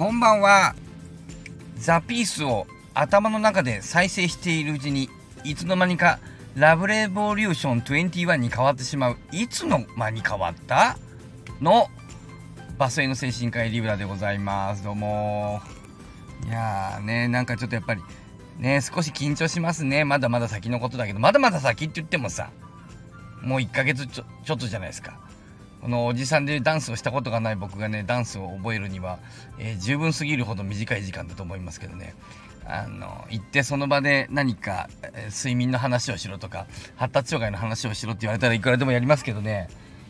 こんばんはザ・ピースを頭の中で再生しているうちにいつの間にかラブレボリューション21に変わってしまう。いつの間に変わった？のバスへの精神科医リブラでございます。どうも。いやーねなんかちょっとやっぱりね少し緊張しますね。まだまだ先のことだけどまだまだ先って言ってもさもう1ヶ月ちょちょっとじゃないですか。このおじさんでダンスをしたことがない僕がねダンスを覚えるには、えー、十分すぎるほど短い時間だと思いますけどね。あの行ってその場で何か、えー、睡眠の話をしろとか発達障害の話をしろって言われたらいくらでもやりますけどね。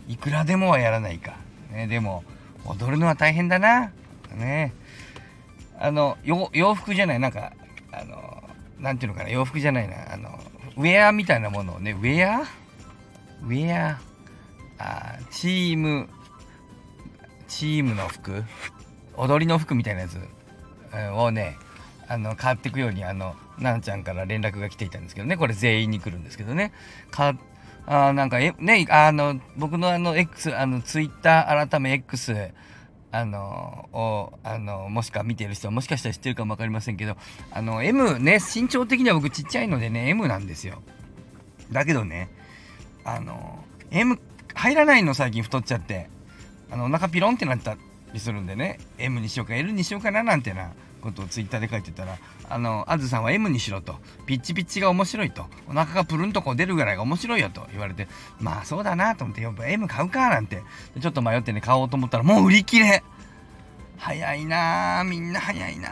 いくらでもはやらないか、ね、でも踊るのは大変だな。ね。あの洋服じゃないなんかあのなんていうのかな洋服じゃないなあのウェアみたいなものをねウェア？ウェア？あチームチームの服？踊りの服みたいなやつ？をねあの買っていくようにあの奈々ちゃんから連絡が来ていたんですけどね。これ全員に来るんですけどね。かあなんかえねあの僕のあの X あのツイッター改め X あのをあのもしか見てる人はもしかしたら知ってるかも分かりませんけどあの M ね身長的には僕ちっちゃいのでね M なんですよ。だけどねあの M 入らないの最近太っちゃって。あのお腹ピロンってなったりするんでね。M にしようか L にしようかななんてなことをツイッターで書いてたら。あのあずさんは M にしろと。ピッチピッチが面白いと。お腹がプルンとこう出るぐらいが面白いよと言われて。まあそうだなと思って。やっぱ M 買うかなんて。ちょっと迷ってね買おうと思ったらもう売り切れ。早いなみんな早いな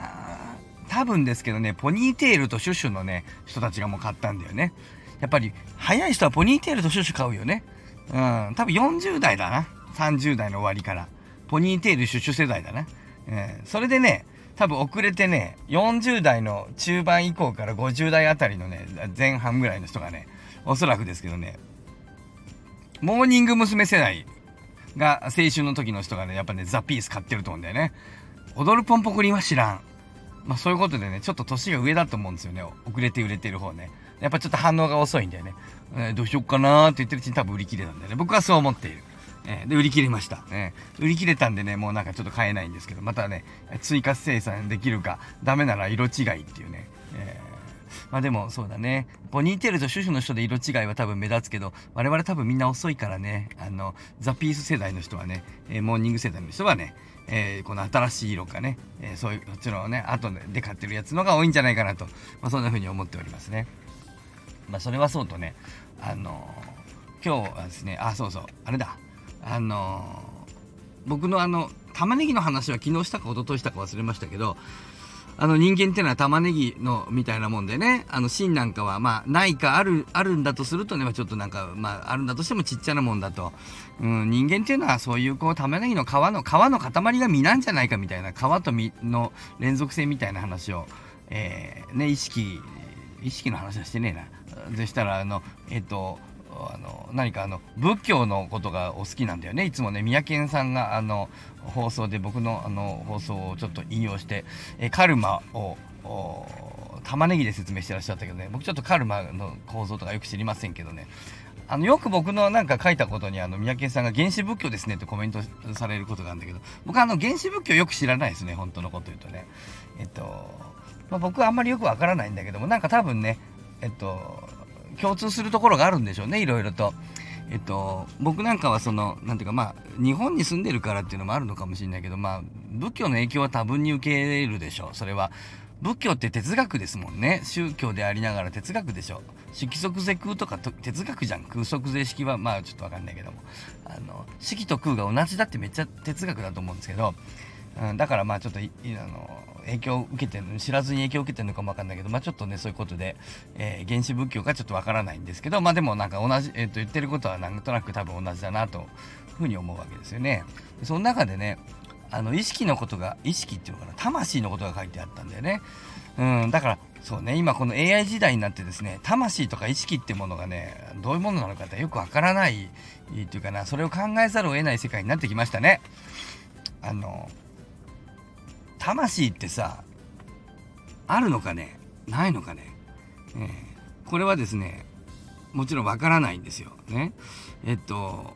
多分ですけどねポニーテールとシュッシュのね人たちがもう買ったんだよね。やっぱり早い人はポニーテールとシュッシュ買うよね。うん、多分40代だな。30代の終わりから。ポニーテールシュシュ世代だな。うん、それでね、多分遅れてね、40代の中盤以降から50代あたりのね、前半ぐらいの人がね、おそらくですけどね、モーニング娘。世代が青春の時の人がね、やっぱね、ザ・ピース買ってると思うんだよね。踊るポンポコリンは知らん。まあそういうことでね、ちょっと年が上だと思うんですよね。遅れて売れてる方ね。やっぱちょっと反応が遅いんだよね。えー、どうしよっかなーって言ってるうちに多分売り切れたんだよね。僕はそう思っている。えー、で、売り切れました。えー、売り切れたんでね、もうなんかちょっと買えないんですけど、またね、追加生産できるか、ダメなら色違いっていうね。えー、まあでもそうだね。ポニーテールとシュシュの人で色違いは多分目立つけど、我々多分みんな遅いからね、あの、ザ・ピース世代の人はね、えー、モーニング世代の人はね、えー、この新しい色かね、えー、そういう、そっちのね、後で買ってるやつのが多いんじゃないかなと、まあ、そんな風に思っておりますね。まあ、それはそうとね、あの、今日はですね、あ、そうそう、あれだ、あの、僕のあの、玉ねぎの話は昨日したか一昨日したか忘れましたけど、あの人間っていうのは玉ねぎのみたいなもんでね、あの芯なんかはまあないかある、あるんだとするとね、まちょっとなんかまああるんだとしてもちっちゃなもんだと。うん、人間っていうのはそういうこう玉ねぎの皮の、皮の塊が実なんじゃないかみたいな、皮と実の連続性みたいな話を、えー、ね、意識、意識の話はしてねえな。でしたらあのえっ、とあの何かあの仏教のことがお好きなんだよね。いつもね三宅さんがあの放送で僕のあの放送をちょっと引用してえカルマを玉ねぎで説明してらっしゃったけどね。僕ちょっとカルマの構造とかよく知りませんけどね。あのよく僕のなんか書いたことにあの三宅さんが原始仏教ですねってコメントされることがあるんだけど僕はあの原始仏教よく知らないですね。本当のこと言うとね。えっと、まあ、僕はあんまりよくわからないんだけどもなんか多分ねえっと共通するところがあるんでしょうねいろいろと。えっと、僕なんかはその何ていうかまあ日本に住んでるからっていうのもあるのかもしれないけどまあ仏教の影響は多分に受け入れるでしょうそれは。仏教って哲学ですもんね。宗教でありながら哲学でしょ色即是空とか哲学じゃん。空即是式はまあちょっと分かんないけども。あの式と空が同じだってめっちゃ哲学だと思うんですけど、うん、だからまあちょっとあの影響を受けてる知らずに影響を受けてるのかもわかんないけど、まあ、ちょっとねそういうことで、えー、原始仏教かちょっとわからないんですけどまあでもなんか同じ、えー、と言ってることはなんとなく多分同じだなというふうに思うわけですよね。その中でねあの意識のことが意識っていうのかな魂のことが書いてあったんだよね。うん、だからそうね今この AI 時代になってですね魂とか意識ってものがねどういうものなのかってよくわからないっていうかなそれを考えざるを得ない世界になってきましたね。あの魂ってさあるのかね？ないのかね、えー、これはですねもちろんわからないんですよ。ね。えっと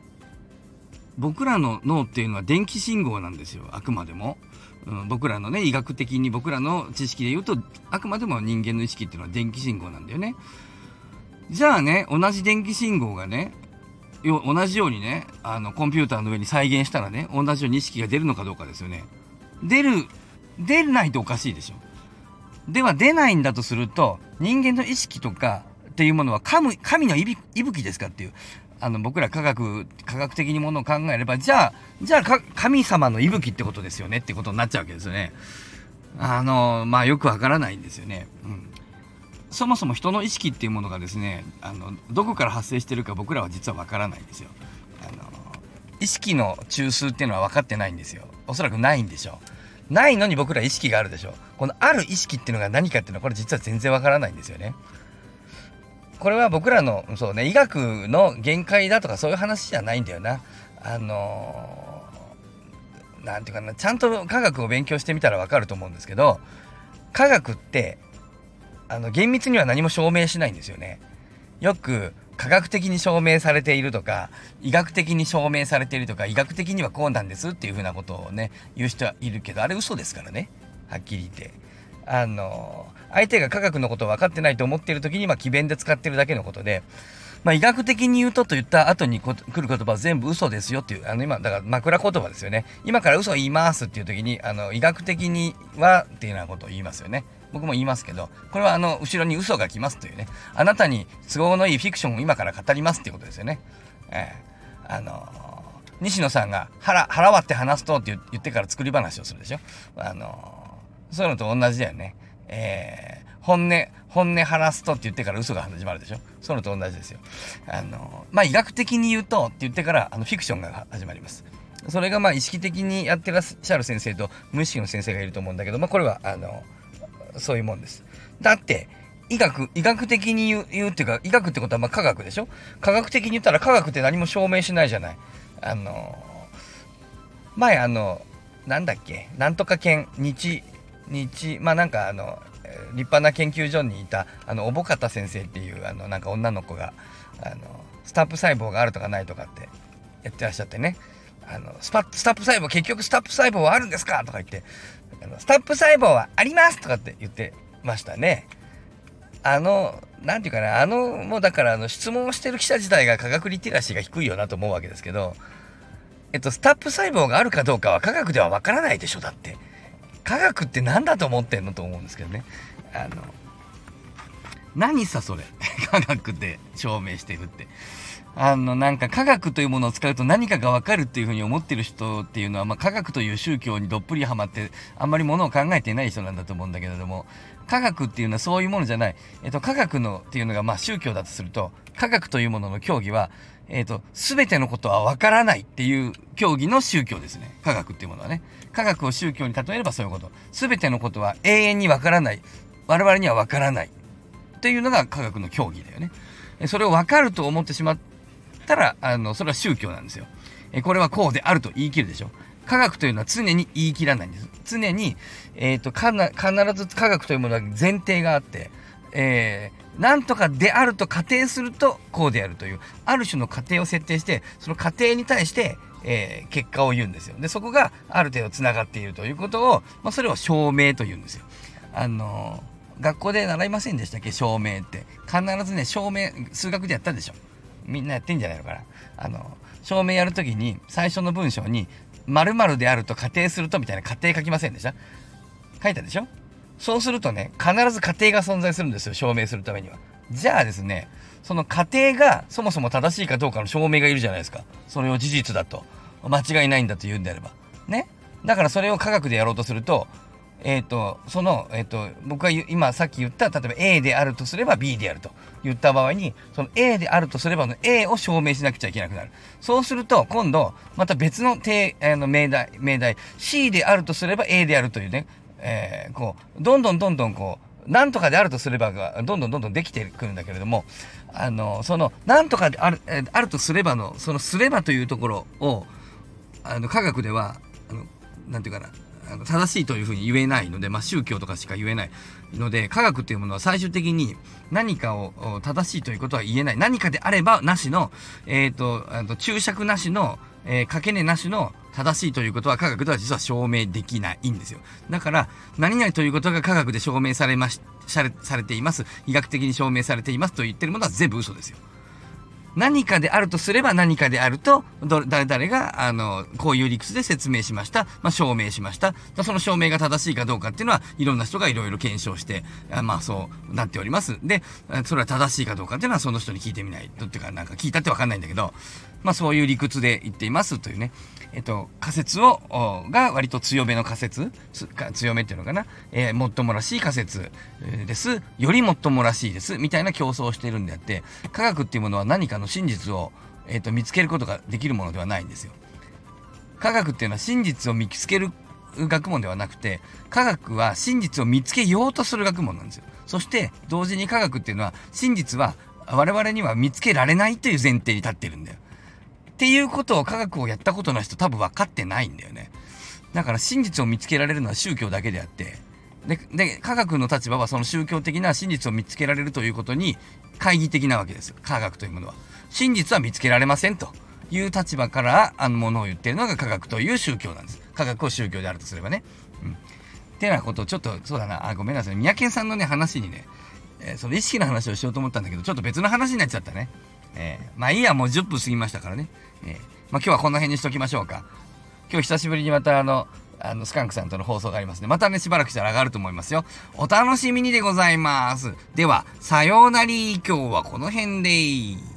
僕らの脳っていうのは電気信号なんですよ。あくまでも、うん、僕らのね医学的に僕らの知識で言うとあくまでも人間の意識っていうのは電気信号なんだよね。じゃあね同じ電気信号がね同じようにねあのコンピューターの上に再現したらね同じように意識が出るのかどうかですよね。出る出ないとおかしいでしょ。では出ないんだとすると人間の意識とかっていうものは神神の息吹ですかっていう。あの僕ら科学科学的にものを考えればじゃあじゃあ神様の息吹ってことですよねってことになっちゃうわけですよね。あのまあよくわからないんですよね、うん、そもそも人の意識っていうものがですねあのどこから発生してるか僕らは実はわからないんですよ。あの意識の中枢っていうのは分かってないんですよ。おそらくないんでしょう。ないのに僕ら意識があるでしょ。このある意識っていうのが何かっていうのはこれ実は全然わからないんですよね。これは僕らのそうね医学の限界だとかそういう話じゃないんだよな。あの何て言うかなちゃんと科学を勉強してみたらわかると思うんですけど科学ってあの厳密には何も証明しないんですよね。よく科学的に証明されているとか医学的に証明されているとか医学的にはこうなんですっていうふうなことをね言う人はいるけどあれ嘘ですからねはっきり言ってあの相手が科学のことを分かってないと思っている時にまあ詭弁で使ってるだけのことでまあ、医学的に言うとと言った後に来る言葉は全部嘘ですよっていう、あの今、だから枕言葉ですよね。今から嘘を言いますっていう時に、あの、医学的にはっていうようなことを言いますよね。僕も言いますけど、これはあの、後ろに嘘が来ますというね、あなたに都合のいいフィクションを今から語りますっていうことですよね。えー、あのー、西野さんが腹、腹割って話すとって言ってから作り話をするでしょ。あのー、そういうのと同じだよね。えー、本音、本音話すとって言ってから嘘が始まるでしょ。そういうのと同じですよ。あのまあ、医学的に言うとって言ってから、あの、フィクションが始まります。それがまあ意識的にやってらっしゃる先生と無意識の先生がいると思うんだけど、まあこれはあのそういうもんです。だって、医学、医学的に言う言うっていうか、医学ってことはま科学でしょ？科学的に言ったら科学って何も証明しないじゃない。あの、前あの、なんだっけ、なんとか研、日、日、まあなんかあの、立派な研究所にいた、あの、おぼかた先生っていう、あの、なんか女の子が、あの、スタップ細胞があるとかないとかってやってらっしゃってね。あの、スパスタップ細胞、結局スタップ細胞はあるんですか？とか言って、あのスタップ細胞はありますとかって言ってましたね。あの、なんていうかな、あの、もうだからあの質問をしてる記者自体が科学リテラシーが低いよなと思うわけですけど、えっと、スタップ細胞があるかどうかは科学ではわからないでしょ、だって。科学って何だと思ってんのと思うんですけどね。あの、何さ、それ？科学で証明してるって。あの、なんか科学というものを使うと何かがわかるっていうふうに思ってる人っていうのは、まあ、科学という宗教にどっぷりハマって、あんまりものを考えていない人なんだと思うんだけれども、科学っていうのはそういうものじゃない。えっと、科学のっていうのが、まあ、宗教だとすると、科学というものの教義は、えっと、すべてのことはわからないっていう教義の宗教ですね。科学っていうものはね。科学を宗教に例えればそういうこと。すべてのことは永遠にわからない。我々にはわからない。というのが科学の教義だよね。それを分かると思ってしまったら、あの、それは宗教なんですよ。えこれはこうであると言い切るでしょ。科学というのは常に言い切らないんです。常に、えっ、ー、と、かな、必ず科学というものは前提があって、えー、なんとかであると仮定するとこうであるという、ある種の仮定を設定して、その仮定に対して、えー、結果を言うんですよ。で、そこがある程度繋がっているということを、まあ、それを証明と言うんですよ。あのー、学校で習いませんでしたっけ？証明って。必ずね、証明、数学でやったでしょ。みんなやってんじゃないのかな。あの、証明やるときに、最初の文章に、〇〇であると仮定するとみたいな仮定書きませんでした？書いたでしょ？そうするとね、必ず仮定が存在するんですよ、証明するためには。じゃあですね、その仮定がそもそも正しいかどうかの証明がいるじゃないですか。それを事実だと。間違いないんだと言うんであれば。ね？だからそれを科学でやろうとすると、えっ、と、その、えっ、と、僕が今さっき言った、例えば A であるとすれば B であると言った場合に、その A であるとすればの A を証明しなくちゃいけなくなる。そうすると、今度、また別の定、あの、命題、命題、C であるとすれば A であるというね、えー、こう、どんどんどんどんこう、なんとかであるとすればが、どんどんどんどんできてくるんだけれども、あの、その、なんとかである、えあるとすればの、そのすればというところを、あの、科学では、あの、なんていうかな、あの正しいというふうに言えないので、まあ、宗教とかしか言えないので科学っていうものは最終的に何かを正しいということは言えない何かであればなしの、えーと、と注釈なしのえー、かけねなしの正しいということは科学では実は証明できないんですよ。だから、何々ということが科学で証明されまし、されています。医学的に証明されていますと言ってるものは全部嘘ですよ。何かであるとすれば何かであると、誰々が、あの、こういう理屈で説明しました。まあ、証明しました。その証明が正しいかどうかっていうのは、いろんな人がいろいろ検証して、あまあ、そうなっております。で、それは正しいかどうかっていうのは、その人に聞いてみないとっていうか、なんか聞いたってわかんないんだけど、まあ、そういう理屈で言っていますというね。えっと、仮説を、が割と強めの仮説、強めっていうのかな、えー、もっともらしい仮説です、よりもっともらしいです、みたいな競争をしているんであって、科学っていうものは何かの真実を、えっと、見つけることができるものではないんですよ。科学っていうのは真実を見つける学問ではなくて、科学は真実を見つけようとする学問なんですよ。そして、同時に科学っていうのは、真実は我々には見つけられないという前提に立ってるんだよ。っていうことを科学をやったことの人多分分かってないんだよね。だから真実を見つけられるのは宗教だけであって、で、で科学の立場はその宗教的な真実を見つけられるということに懐疑的なわけですよ。科学というものは。真実は見つけられませんという立場からあのものを言ってるのが科学という宗教なんです。科学を宗教であるとすればね。うん。ってなことをちょっと、そうだな、あ、ごめんなさい。三宅さんのね、話にね、えー、その意識の話をしようと思ったんだけど、ちょっと別の話になっちゃったね。えー、まあいいや、もう10分過ぎましたからね。えー、まあ今日はこの辺にしときましょうか。今日久しぶりにまたあの、あの、スカンクさんとの放送がありますね。またね、しばらくしたら上がると思いますよ。お楽しみにでございます。では、さようなり。今日はこの辺で